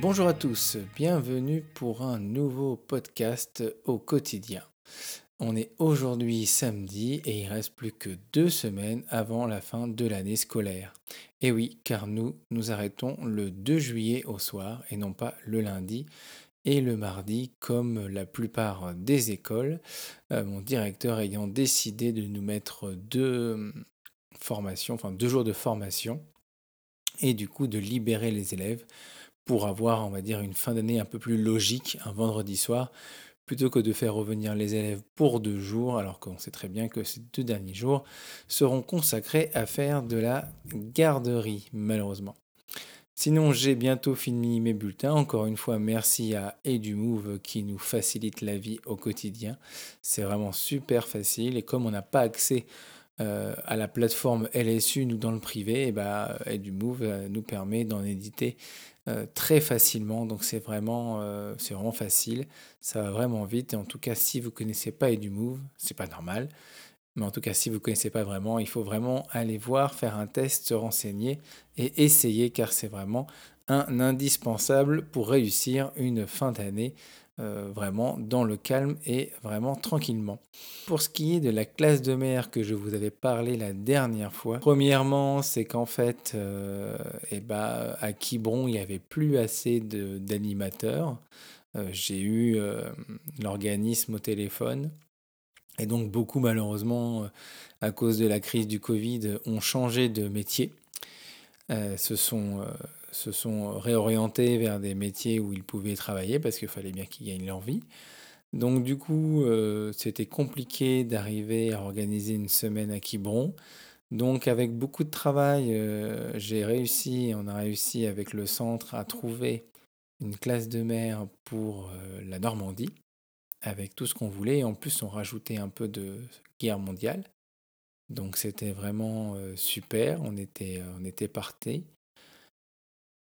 Bonjour à tous, bienvenue pour un nouveau podcast au quotidien. On est aujourd'hui samedi et il reste plus que deux semaines avant la fin de l'année scolaire. Et oui, car nous, nous arrêtons le 2 juillet au soir et non pas le lundi et le mardi comme la plupart des écoles. Euh, mon directeur ayant décidé de nous mettre deux formations, enfin deux jours de formation et du coup de libérer les élèves pour avoir, on va dire, une fin d'année un peu plus logique un vendredi soir, plutôt que de faire revenir les élèves pour deux jours, alors qu'on sait très bien que ces deux derniers jours seront consacrés à faire de la garderie, malheureusement. Sinon, j'ai bientôt fini mes bulletins. Encore une fois, merci à EduMove qui nous facilite la vie au quotidien. C'est vraiment super facile et comme on n'a pas accès euh, à la plateforme LSU, nous dans le privé, et bah, EduMove euh, nous permet d'en éditer euh, très facilement. Donc c'est vraiment, c'est vraiment facile, ça va vraiment vite. Et en tout cas, si vous connaissez pas EduMove, c'est pas normal. Mais en tout cas, si vous connaissez pas vraiment, il faut vraiment aller voir, faire un test, se renseigner et essayer car c'est vraiment un indispensable pour réussir une fin d'année euh, vraiment dans le calme et vraiment tranquillement. Pour ce qui est de la classe de mer que je vous avais parlé la dernière fois, premièrement, c'est qu'en fait, euh, eh ben, à Quiberon, il n'y avait plus assez d'animateurs. Euh, j'ai eu l'organisme au téléphone. Et donc beaucoup malheureusement, à cause de la crise du Covid, ont changé de métier. ce sont se sont réorientés vers des métiers où ils pouvaient travailler parce qu'il fallait bien qu'ils gagnent leur vie. Donc du coup, euh, c'était compliqué d'arriver à organiser une semaine à Quiberon. Donc avec beaucoup de travail, euh, j'ai réussi, on a réussi avec le centre à trouver une classe de mer pour euh, la Normandie, avec tout ce qu'on voulait. En plus, on rajoutait un peu de guerre mondiale. Donc c'était vraiment super, on était, on était partis.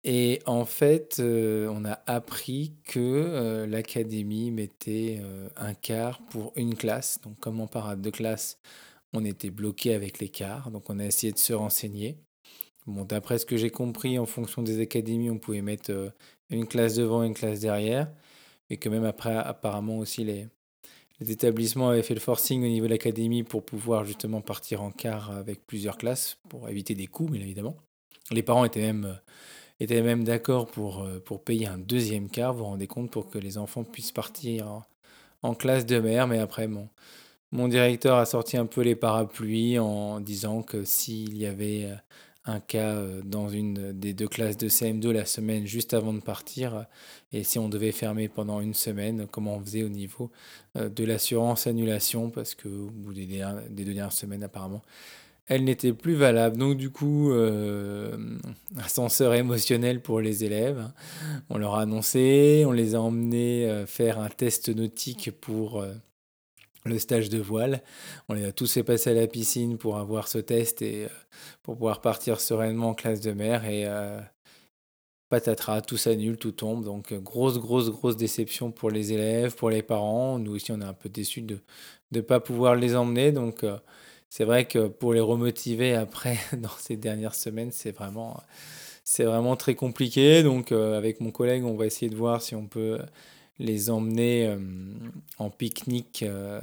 Et en fait, euh, on a appris que euh, l'académie mettait euh, un quart pour une classe. Donc, comme on part à deux classes, on était bloqué avec les quarts. Donc, on a essayé de se renseigner. Bon, d'après ce que j'ai compris, en fonction des académies, on pouvait mettre une classe devant, une classe derrière. Et que même après, apparemment aussi, les, les établissements avaient fait le forcing au niveau de l'académie pour pouvoir justement partir en quart avec plusieurs classes, pour éviter des coûts, bien évidemment. Les parents étaient même était même d'accord pour, euh, pour payer un deuxième quart, vous vous rendez compte, pour que les enfants puissent partir en, classe de mer. Mais après, mon, mon directeur a sorti un peu les parapluies en disant que s'il y avait euh, un cas euh, dans une des deux classes de CM2 la semaine juste avant de partir, et si on devait fermer pendant une semaine, comment on faisait au niveau de l'assurance annulation, parce qu'au bout des, des deux dernières semaines apparemment, elle n'était plus valable. Donc du coup, euh, ascenseur émotionnel pour les élèves. On leur a annoncé, on les a emmenés euh, faire un test nautique pour euh, le stage de voile. On les a tous fait passer à la piscine pour avoir ce test et euh, pour pouvoir partir sereinement en classe de mer. Et patatras, tout s'annule, tout tombe. Donc grosse, grosse, grosse déception pour les élèves, pour les parents. Nous aussi, on est un peu déçus de ne pas pouvoir les emmener. Donc c'est vrai que pour les remotiver après, dans ces dernières semaines, c'est vraiment, c'est vraiment très compliqué. Donc, euh, avec mon collègue, on va essayer de voir si on peut les emmener euh, en pique-nique euh,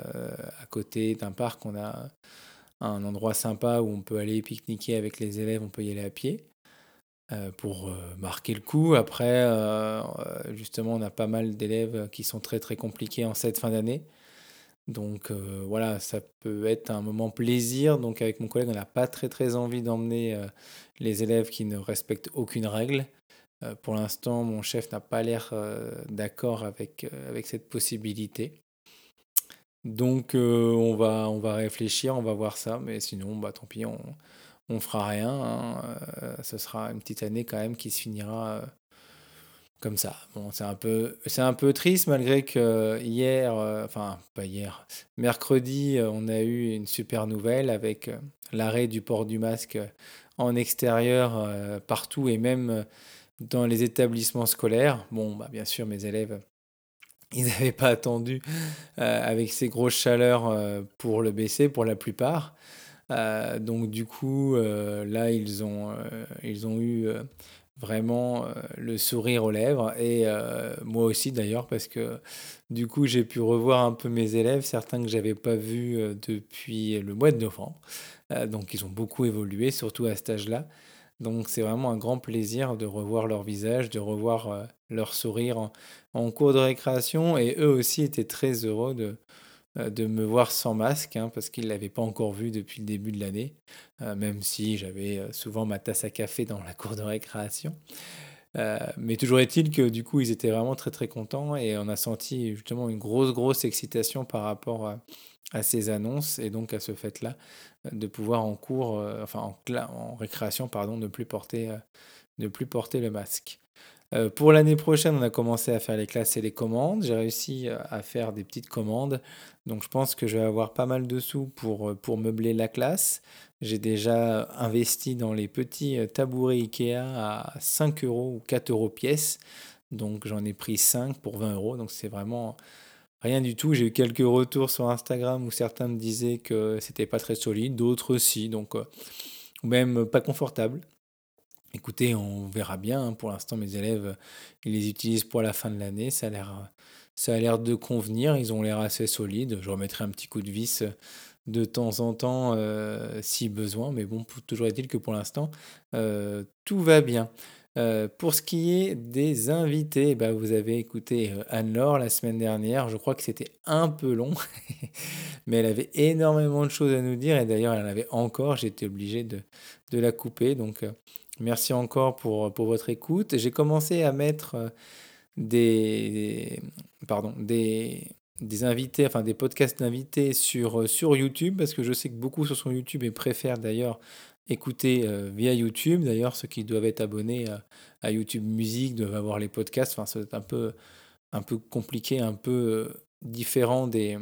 à côté d'un parc. On a un endroit sympa où on peut aller pique-niquer avec les élèves, on peut y aller à pied pour marquer le coup. Après, justement, on a pas mal d'élèves qui sont très très compliqués en cette fin d'année. Donc euh, voilà, ça peut être un moment plaisir. Donc avec mon collègue, on n'a pas très très envie d'emmener euh, les élèves qui ne respectent aucune règle. Euh, pour l'instant, mon chef n'a pas l'air d'accord avec, avec cette possibilité. Donc on, va, on va réfléchir, on va voir ça. Mais sinon, bah, tant pis, on ne fera rien. Hein. ce sera une petite année quand même qui se finira comme ça. C'est un peu, triste malgré que hier, euh, enfin pas hier, mercredi, euh, on a eu une super nouvelle avec euh, l'arrêt du port du masque en extérieur partout et même dans les établissements scolaires. Bon, bah, bien sûr, mes élèves, ils n'avaient pas attendu avec ces grosses chaleurs pour le baisser pour la plupart. donc du coup, là, ils ont eu vraiment le sourire aux lèvres et moi aussi d'ailleurs parce que du coup j'ai pu revoir un peu mes élèves, certains que j'avais pas vus depuis le mois de novembre. donc ils ont beaucoup évolué, surtout à cet âge-là. Donc c'est vraiment un grand plaisir de revoir leur visage, de revoir leur sourire en, cours de récréation et eux aussi étaient très heureux de, euh, de me voir sans masque, hein, parce qu'ils ne l'avaient pas encore vu depuis le début de l'année, euh, même si j'avais euh, souvent ma tasse à café dans la cour de récréation. mais toujours est-il que du coup, ils étaient vraiment très très contents et on a senti justement une grosse grosse excitation par rapport à, ces annonces et donc à ce fait-là de pouvoir en cours, enfin en, en, récréation, pardon, ne plus porter, ne plus porter le masque. Euh, pour l'année prochaine, on a commencé à faire les classes et les commandes. J'ai réussi euh, à faire des petites commandes. Donc je pense que je vais avoir pas mal de sous pour, euh, meubler la classe. J'ai déjà investi dans les petits tabourets Ikea à 5 euros ou 4 euros pièce. Donc j'en ai pris 5 pour 20 euros. Donc c'est vraiment rien du tout. J'ai eu quelques retours sur Instagram où certains me disaient que c'était pas très solide, d'autres aussi. Donc même pas confortable. Écoutez, on verra bien. Hein. Pour l'instant, mes élèves, ils les utilisent pour la fin de l'année. Ça a l'air, a l'air de convenir. Ils ont l'air assez solides. Je remettrai un petit coup de vis de temps en temps euh, si besoin. Mais bon, toujours est-il que pour l'instant, euh, tout va bien. Euh, pour ce qui est des invités, bah, vous avez écouté Anne-Laure la semaine dernière. Je crois que c'était un peu long, mais elle avait énormément de choses à nous dire. Et d'ailleurs, elle en avait encore. J'étais obligé de, de la couper. Donc, Merci encore pour, pour votre écoute. J'ai commencé à mettre euh, des, pardon, des, des invités, enfin des podcasts d'invités sur, euh, sur YouTube, parce que je sais que beaucoup sur son YouTube et préfèrent d'ailleurs écouter euh, via YouTube. D'ailleurs, ceux qui doivent être abonnés à, YouTube Musique doivent avoir les podcasts. Enfin, c'est un peu, un peu compliqué, un peu différent des,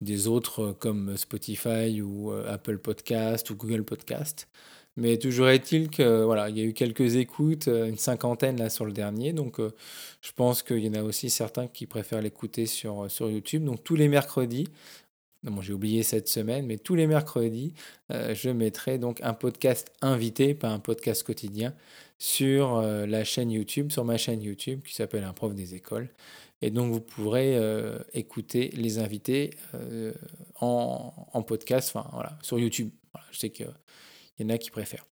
des autres comme Spotify ou Apple Podcast ou Google Podcast. Mais toujours est-il que voilà, il y a eu quelques écoutes, euh, une cinquantaine là sur le dernier. Donc euh, je pense qu'il y en a aussi certains qui préfèrent l'écouter sur, euh, sur YouTube. Donc tous les mercredis, bon, j'ai oublié cette semaine, mais tous les mercredis, je mettrai donc un podcast invité, pas un podcast quotidien, sur la chaîne YouTube, sur ma chaîne YouTube qui s'appelle Un prof des écoles. Et donc vous pourrez écouter les invités en, en, podcast, enfin voilà, sur YouTube. je sais que il y en a qui préfèrent.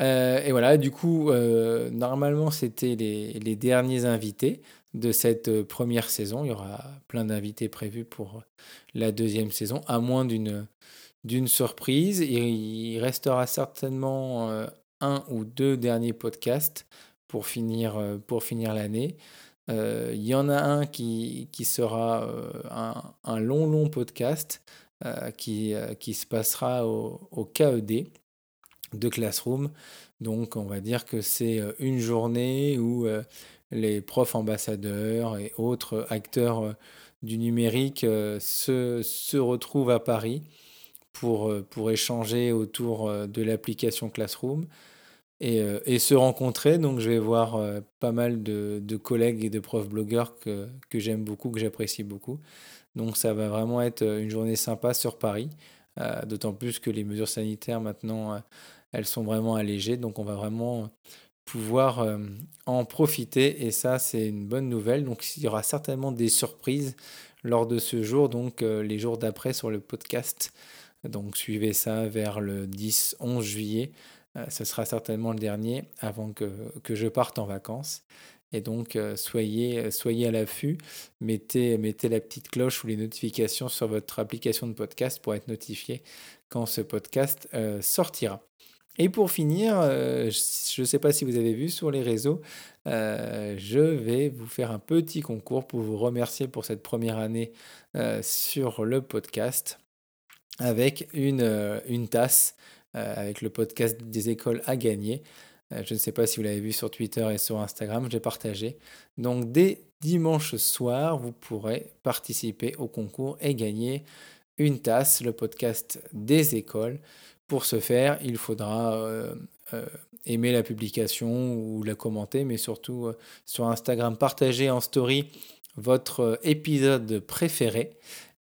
Euh, et voilà, du coup, euh, normalement, c'était les, derniers invités de cette euh, première saison. Il y aura plein d'invités prévus pour la deuxième saison, à moins d'une d'une surprise. Il restera certainement un ou deux derniers podcasts pour finir, pour finir l'année. il y en a un qui, qui sera un, un, long, long podcast qui, qui se passera au, au KED de Classroom. Donc on va dire que c'est euh, une journée où euh, les profs ambassadeurs et autres acteurs euh, du numérique se, se, retrouvent à Paris pour, pour échanger autour de l'application Classroom et, et, se rencontrer. Donc je vais voir pas mal de, de collègues et de profs blogueurs que, que j'aime beaucoup, que j'apprécie beaucoup. Donc ça va vraiment être une journée sympa sur Paris, d'autant plus que les mesures sanitaires maintenant elles sont vraiment allégées, donc on va vraiment pouvoir euh, en profiter et ça c'est une bonne nouvelle. Donc il y aura certainement des surprises lors de ce jour, donc euh, les jours d'après sur le podcast. Donc suivez ça vers le 10-11 juillet. Euh, ce sera certainement le dernier avant que, je parte en vacances. Et donc, soyez, soyez à l'affût, mettez, mettez la petite cloche ou les notifications sur votre application de podcast pour être notifié quand ce podcast sortira. Et pour finir, euh, je ne sais pas si vous avez vu sur les réseaux, euh, je vais vous faire un petit concours pour vous remercier pour cette première année euh, sur le podcast avec une, une tasse avec le podcast des écoles à gagner. je ne sais pas si vous l'avez vu sur Twitter et sur Instagram, j'ai partagé. Donc dès dimanche soir, vous pourrez participer au concours et gagner une tasse, le podcast des écoles. Pour ce faire, il faudra euh, euh, aimer la publication ou la commenter, mais surtout euh, sur Instagram, partager en story votre épisode préféré.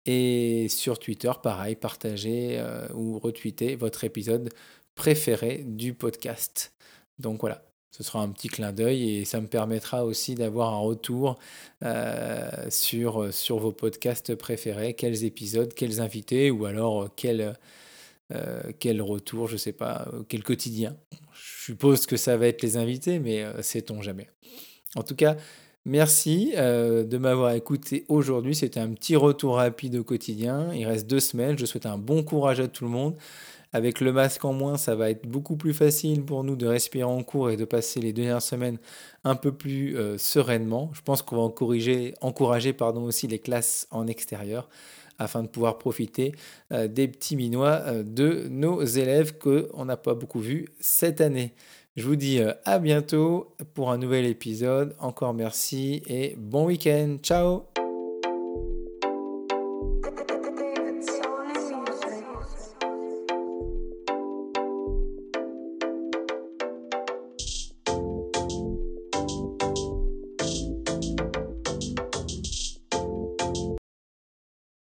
Et sur Twitter, pareil, partager ou retweeter votre épisode préféré du podcast. Donc voilà, ce sera un petit clin d'œil et ça me permettra aussi d'avoir un retour sur, sur vos podcasts préférés, quels épisodes, quels invités ou alors quel, quel retour, je sais pas, quel quotidien. Je suppose que ça va être les invités, mais sait-on jamais. En tout cas, Merci euh, de m'avoir écouté aujourd'hui. C'était un petit retour rapide au quotidien. Il reste deux semaines. Je souhaite un bon courage à tout le monde. Avec le masque en moins, ça va être beaucoup plus facile pour nous de respirer en cours et de passer les dernières semaines un peu plus euh, sereinement. Je pense qu'on va encourager, encourager pardon, aussi les classes en extérieur afin de pouvoir profiter euh, des petits minois de nos élèves qu'on n'a pas beaucoup vus cette année. Je vous dis euh, à bientôt pour un nouvel épisode. Encore merci et bon week-end. Ciao